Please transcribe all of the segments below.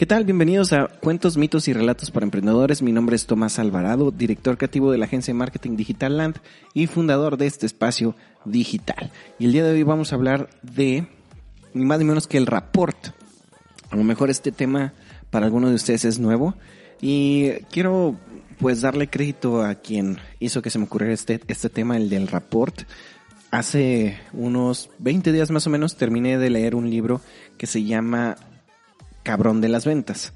¿Qué tal? Bienvenidos a Cuentos, mitos y relatos para emprendedores. Mi nombre es Tomás Alvarado, director creativo de la agencia de marketing Digital Land y fundador de este espacio digital. Y el día de hoy vamos a hablar de ni más ni menos que el rapport. A lo mejor este tema para algunos de ustedes es nuevo y quiero pues darle crédito a quien hizo que se me ocurriera este, este tema, el del rapport. Hace unos 20 días más o menos terminé de leer un libro que se llama Cabrón de las Ventas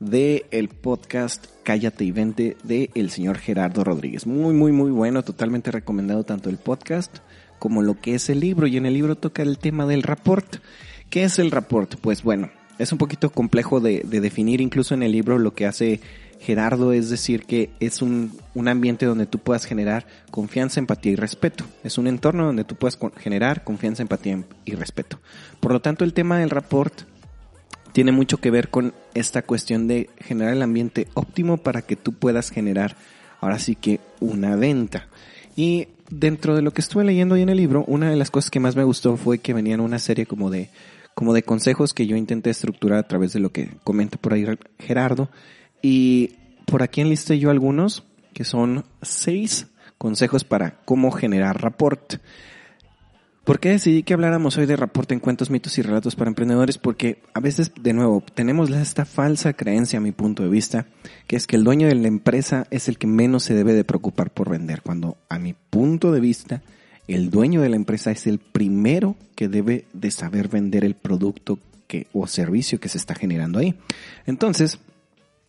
de el podcast Cállate y Vente de el señor Gerardo Rodríguez. Muy, muy, muy bueno, totalmente recomendado tanto el podcast como lo que es el libro. Y en el libro toca el tema del rapport. ¿Qué es el rapport? Pues bueno, es un poquito complejo de, de definir. Incluso en el libro lo que hace Gerardo es decir que es un, un, ambiente donde tú puedas generar confianza, empatía y respeto. Es un entorno donde tú puedas generar confianza, empatía y respeto. Por lo tanto, el tema del rapport tiene mucho que ver con esta cuestión de generar el ambiente óptimo para que tú puedas generar ahora sí que una venta. Y dentro de lo que estuve leyendo ahí en el libro, una de las cosas que más me gustó fue que venían una serie como de, como de consejos que yo intenté estructurar a través de lo que comenta por ahí Gerardo. Y por aquí enlisté yo algunos, que son seis consejos para cómo generar rapport. ¿Por qué decidí que habláramos hoy de reporte en cuentos, mitos y relatos para emprendedores? Porque a veces, de nuevo, tenemos esta falsa creencia, a mi punto de vista, que es que el dueño de la empresa es el que menos se debe de preocupar por vender, cuando a mi punto de vista, el dueño de la empresa es el primero que debe de saber vender el producto que, o servicio que se está generando ahí. Entonces,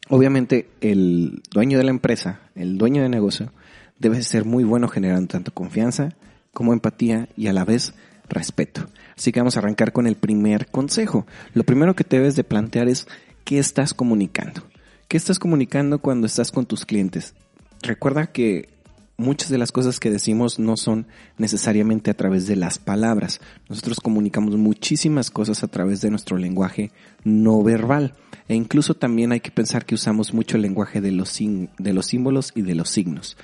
obviamente, el dueño de la empresa, el dueño de negocio, debe ser muy bueno generando tanto confianza, como empatía y a la vez respeto. Así que vamos a arrancar con el primer consejo. Lo primero que debes de plantear es qué estás comunicando. ¿Qué estás comunicando cuando estás con tus clientes? Recuerda que muchas de las cosas que decimos no son necesariamente a través de las palabras. Nosotros comunicamos muchísimas cosas a través de nuestro lenguaje no verbal. E incluso también hay que pensar que usamos mucho el lenguaje de los símbolos y de los signos.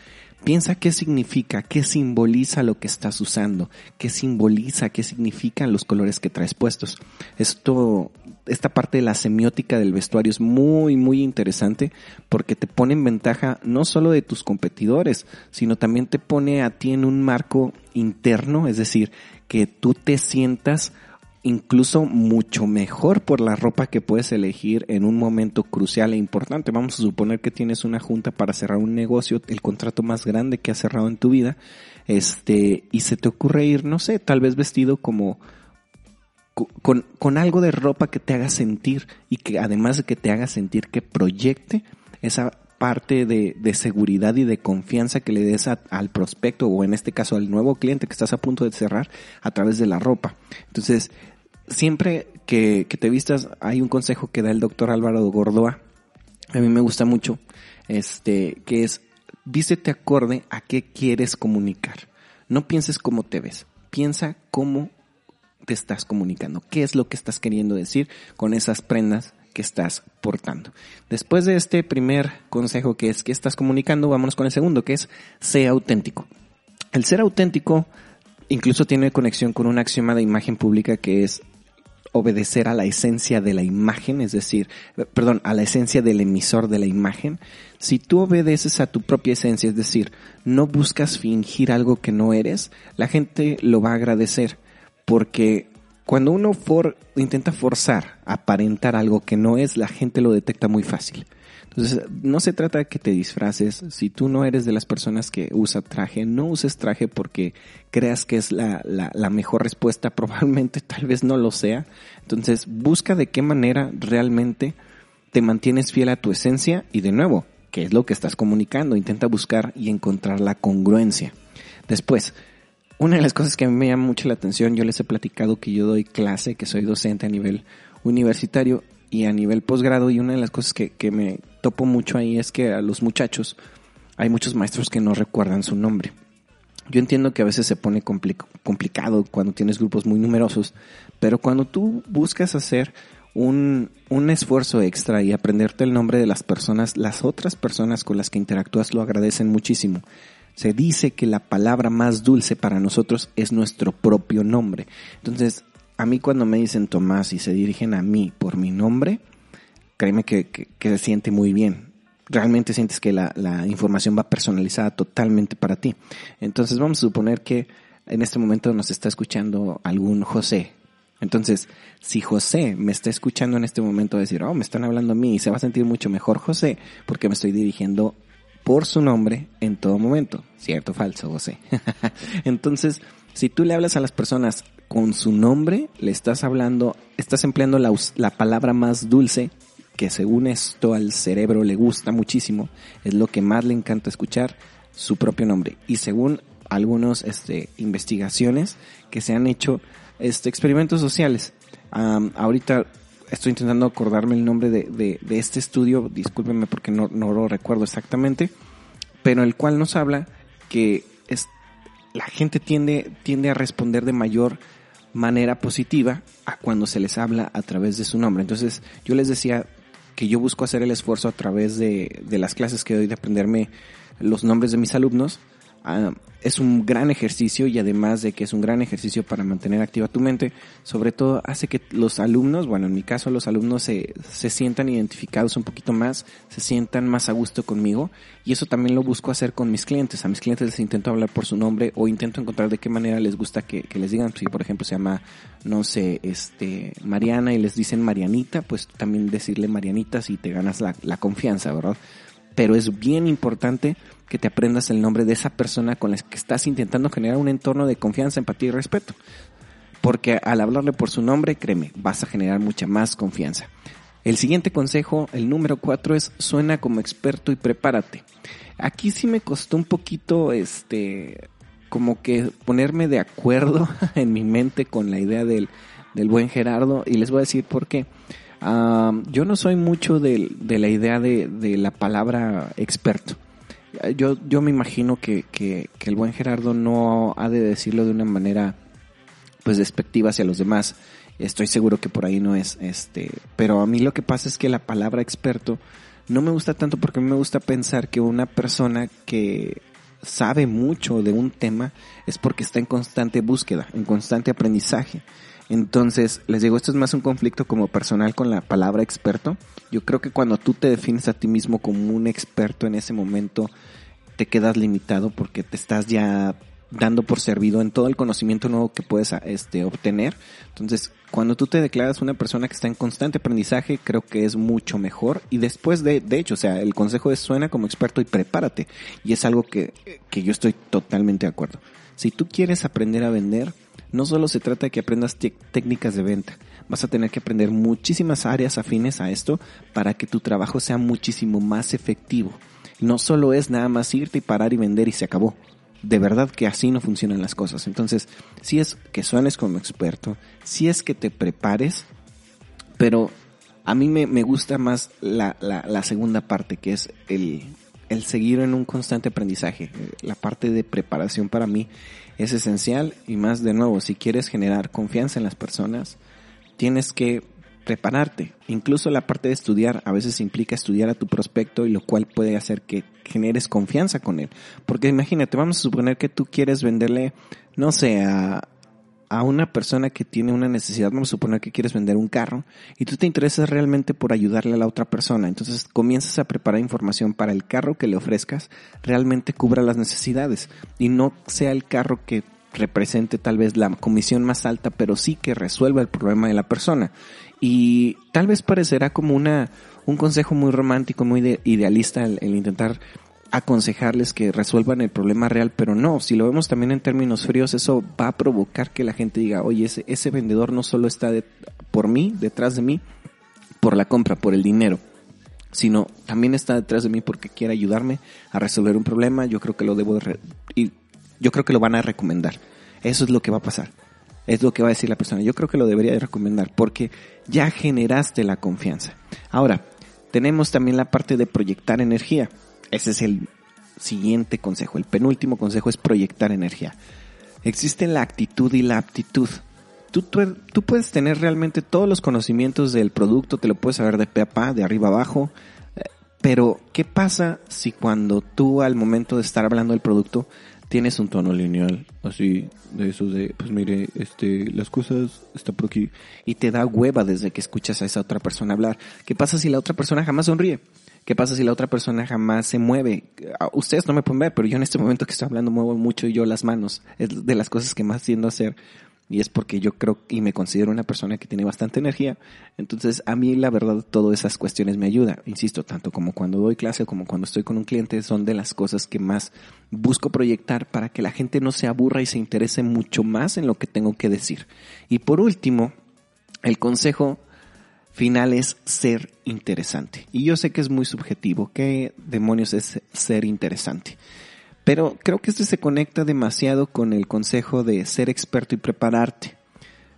Piensa qué significa, qué simboliza lo que estás usando, qué simboliza, qué significan los colores que traes puestos. Esto, esta parte de la semiótica del vestuario es muy, muy interesante porque te pone en ventaja no solo de tus competidores, sino también te pone a ti en un marco interno, es decir, que tú te sientas incluso mucho mejor por la ropa que puedes elegir en un momento crucial e importante. Vamos a suponer que tienes una junta para cerrar un negocio, el contrato más grande que has cerrado en tu vida, este, y se te ocurre ir, no sé, tal vez vestido como con, con algo de ropa que te haga sentir y que además de que te haga sentir que proyecte esa parte de, de, seguridad y de confianza que le des al prospecto o en este caso al nuevo cliente que estás a punto de cerrar a través de la ropa. Entonces, siempre que, te vistas, hay un consejo que da el doctor Álvaro Gordoa, a mí me gusta mucho, este, que es, vístete acorde a qué quieres comunicar. No pienses cómo te ves, piensa cómo te estás comunicando, qué es lo que estás queriendo decir con esas prendas que estás portando. Después de este primer consejo que es que estás comunicando, vámonos con el segundo, que es ser auténtico. El ser auténtico incluso tiene conexión con un axioma de imagen pública que es obedecer a la esencia de la imagen, es decir, perdón, a la esencia del emisor de la imagen, si tú obedeces a tu propia esencia, es decir, no buscas fingir algo que no eres, la gente lo va a agradecer, porque cuando uno for, intenta forzar, aparentar algo que no es, la gente lo detecta muy fácil. Entonces, no se trata de que te disfraces. Si tú no eres de las personas que usa traje, no uses traje porque creas que es la, la, la mejor respuesta. Probablemente tal vez no lo sea. Entonces, busca de qué manera realmente te mantienes fiel a tu esencia y de nuevo, qué es lo que estás comunicando. Intenta buscar y encontrar la congruencia. Después, una de las cosas que me llama mucho la atención, yo les he platicado que yo doy clase, que soy docente a nivel universitario y a nivel posgrado y una de las cosas que, que me topo mucho ahí es que a los muchachos hay muchos maestros que no recuerdan su nombre. Yo entiendo que a veces se pone complicado cuando tienes grupos muy numerosos, pero cuando tú buscas hacer un, un, esfuerzo extra y aprenderte el nombre de las personas, las otras personas con las que interactúas lo agradecen muchísimo. Se dice que la palabra más dulce para nosotros es nuestro propio nombre. Entonces, a mí cuando me dicen Tomás y se dirigen a mí por mi nombre, créeme que, se siente muy bien realmente sientes que la, la, información va personalizada totalmente para ti. Entonces vamos a suponer que en este momento nos está escuchando algún José. Entonces, si José me está escuchando en este momento decir, oh, me están hablando a mí y se va a sentir mucho mejor José porque me estoy dirigiendo por su nombre en todo momento. ¿Cierto o falso, José? Entonces, si tú le hablas a las personas con su nombre, le estás hablando, estás empleando la, la palabra más dulce que según esto al cerebro le gusta muchísimo, es lo que más le encanta escuchar, su propio nombre. Y según algunas este, investigaciones que se han hecho, este, experimentos sociales, ahorita estoy intentando acordarme el nombre de, de, este estudio, discúlpenme porque no, no, lo recuerdo exactamente, pero el cual nos habla que es, la gente tiende, tiende a responder de mayor manera positiva a cuando se les habla a través de su nombre. Entonces, yo les decía que yo busco hacer el esfuerzo a través de, de las clases que doy de aprenderme los nombres de mis alumnos. Ah, es un gran ejercicio y además de que es un gran ejercicio para mantener activa tu mente, sobre todo hace que los alumnos, bueno, en mi caso los alumnos se, se sientan identificados un poquito más, se sientan más a gusto conmigo y eso también lo busco hacer con mis clientes. A mis clientes les intento hablar por su nombre o intento encontrar de qué manera les gusta que, que les digan, si por ejemplo se llama, no sé, este, Mariana y les dicen Marianita, pues también decirle Marianita si te ganas la, la confianza, ¿verdad? Pero es bien importante que te aprendas el nombre de esa persona con la que estás intentando generar un entorno de confianza, empatía y respeto. Porque al hablarle por su nombre, créeme, vas a generar mucha más confianza. El siguiente consejo, el número cuatro, es suena como experto y prepárate. Aquí sí me costó un poquito, este, como que ponerme de acuerdo en mi mente con la idea del, del buen Gerardo y les voy a decir por qué. yo no soy mucho de, la idea de, de, la palabra experto yo, yo me imagino que, que, que, el buen Gerardo no ha de decirlo de una manera pues despectiva hacia los demás. Estoy seguro que por ahí no es, este, pero a mí lo que pasa es que la palabra experto no me gusta tanto porque a mí me gusta pensar que una persona que sabe mucho de un tema es porque está en constante búsqueda, en constante aprendizaje. Entonces, les digo, esto es más un conflicto como personal con la palabra experto. Yo creo que cuando tú te defines a ti mismo como un experto en ese momento, te quedas limitado porque te estás ya dando por servido en todo el conocimiento nuevo que puedes este, obtener. Entonces, cuando tú te declaras una persona que está en constante aprendizaje, creo que es mucho mejor. Y después de, de hecho, o sea, el consejo es suena como experto y prepárate. Y es algo que, que yo estoy totalmente de acuerdo. Si tú quieres aprender a vender, no solo se trata de que aprendas técnicas de venta, vas a tener que aprender muchísimas áreas afines a esto para que tu trabajo sea muchísimo más efectivo. No solo es nada más irte y parar y vender y se acabó. De verdad que así no funcionan las cosas. Entonces, si es que suenes como experto, si es que te prepares, pero a mí me, me gusta más la, la, la segunda parte, que es el, el seguir en un constante aprendizaje. La parte de preparación para mí es esencial y más de nuevo, si quieres generar confianza en las personas, tienes que prepararte. Incluso la parte de estudiar a veces implica estudiar a tu prospecto y lo cual puede hacer que generes confianza con él. Porque imagínate, vamos a suponer que tú quieres venderle, no sé, a, a una persona que tiene una necesidad, vamos a suponer que quieres vender un carro y tú te interesas realmente por ayudarle a la otra persona, entonces comienzas a preparar información para el carro que le ofrezcas realmente cubra las necesidades y no sea el carro que represente tal vez la comisión más alta, pero sí que resuelva el problema de la persona. Y tal vez parecerá como una, un consejo muy romántico, muy idealista el intentar aconsejarles que resuelvan el problema real, pero no, si lo vemos también en términos fríos, eso va a provocar que la gente diga, oye, ese, vendedor no solo está por mí, detrás de mí, por la compra, por el dinero, sino también está detrás de mí porque quiere ayudarme a resolver un problema, yo creo que lo debo de y yo creo que lo van a recomendar. Eso es lo que va a pasar. Es lo que va a decir la persona. Yo creo que lo debería de recomendar porque ya generaste la confianza. Ahora, tenemos también la parte de proyectar energía. Ese es el siguiente consejo. El penúltimo consejo es proyectar energía. Existe la actitud y la aptitud. Tú, tú, puedes tener realmente todos los conocimientos del producto, te lo puedes saber de pe a pa, de arriba abajo, eh, pero ¿qué pasa si cuando tú al momento de estar hablando del producto tienes un tono lineal, así, de esos de, pues mire, este, las cosas están por aquí, y te da hueva desde que escuchas a esa otra persona hablar. ¿Qué pasa si la otra persona jamás sonríe? ¿Qué pasa si la otra persona jamás se mueve? Ah, ustedes no me pueden ver, pero yo en este momento que estoy hablando muevo mucho yo las manos. Es de las cosas que más tiendo a hacer y es porque yo creo y me considero una persona que tiene bastante energía. Entonces, a mí la verdad, todas esas cuestiones me ayudan. Insisto, tanto como cuando doy clase como cuando estoy con un cliente, son de las cosas que más busco proyectar para que la gente no se aburra y se interese mucho más en lo que tengo que decir. Y por último, el consejo final es ser interesante. Y yo sé que es muy subjetivo. ¿Qué demonios es ser interesante? Pero creo que este se conecta demasiado con el consejo de ser experto y prepararte.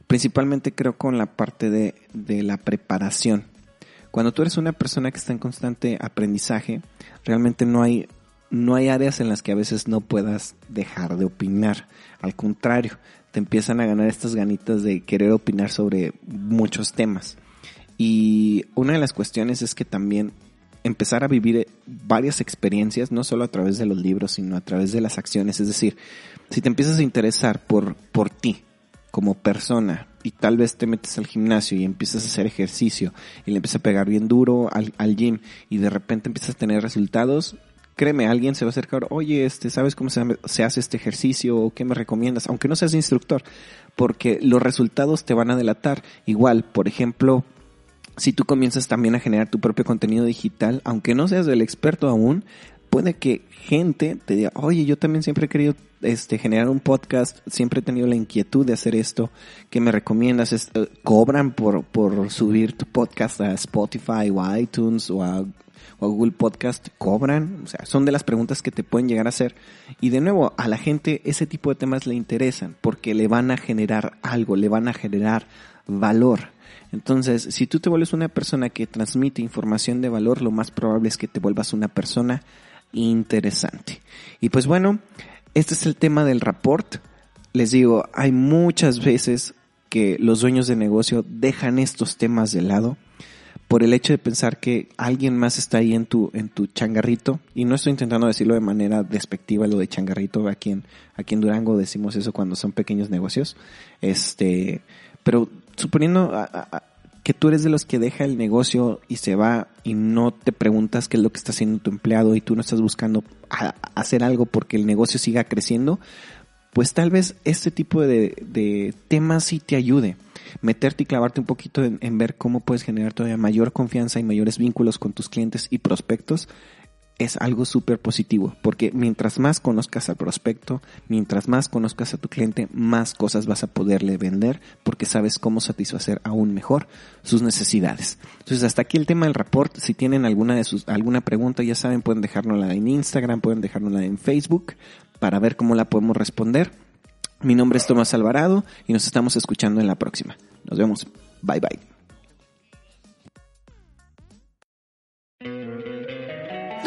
Principalmente creo con la parte de, de la preparación. Cuando tú eres una persona que está en constante aprendizaje, realmente no hay, no hay áreas en las que a veces no puedas dejar de opinar. Al contrario, te empiezan a ganar estas ganitas de querer opinar sobre muchos temas. Y una de las cuestiones es que también empezar a vivir eh, varias experiencias, no solo a través de los libros, sino a través de las acciones. Es decir, si te empiezas a interesar por, por ti como persona y tal vez te metes al gimnasio y empiezas a hacer ejercicio y le empiezas a pegar bien duro al, al gym y de repente empiezas a tener resultados, créeme, alguien se va a acercar, oye, este, ¿sabes cómo se, se, hace este ejercicio o qué me recomiendas? Aunque no seas instructor, porque los resultados te van a delatar. Igual, por ejemplo, si tú comienzas también a generar tu propio contenido digital, aunque no seas el experto aún, puede que gente te diga, oye, yo también siempre he querido este, generar un podcast, siempre he tenido la inquietud de hacer esto, ¿qué me recomiendas? Eh, ¿Cobran por, por subir tu podcast a Spotify o a iTunes o o a Google Podcast? ¿Cobran? O sea, son de las preguntas que te pueden llegar a hacer. Y de nuevo, a la gente ese tipo de temas le interesan porque le van a generar algo, le van a generar valor. Entonces, si tú te vuelves una persona que transmite información de valor, lo más probable es que te vuelvas una persona interesante. Y pues bueno, este es el tema del rapport. Les digo, hay muchas veces que los dueños de negocio dejan estos temas de lado por el hecho de pensar que alguien más está ahí en tu, en tu changarrito, y no estoy intentando decirlo de manera despectiva lo de changarrito, aquí en, aquí en Durango decimos eso cuando son pequeños negocios, este, pero suponiendo que tú eres de los que deja el negocio y se va y no te preguntas qué es lo que está haciendo tu empleado y tú no estás buscando hacer algo porque el negocio siga creciendo, pues tal vez este tipo de, temas sí te ayude. Meterte y clavarte un poquito en ver cómo puedes generar todavía mayor confianza y mayores vínculos con tus clientes y prospectos es algo súper positivo, porque mientras más conozcas al prospecto, mientras más conozcas a tu cliente, más cosas vas a poderle vender, porque sabes cómo satisfacer aún mejor sus necesidades. Entonces, hasta aquí el tema del report. Si tienen alguna de sus, alguna pregunta, ya saben, pueden dejárnosla en Instagram, pueden dejárnosla en Facebook, para ver cómo la podemos responder. Mi nombre es Tomás Alvarado y nos estamos escuchando en la próxima. Nos vemos. Bye bye.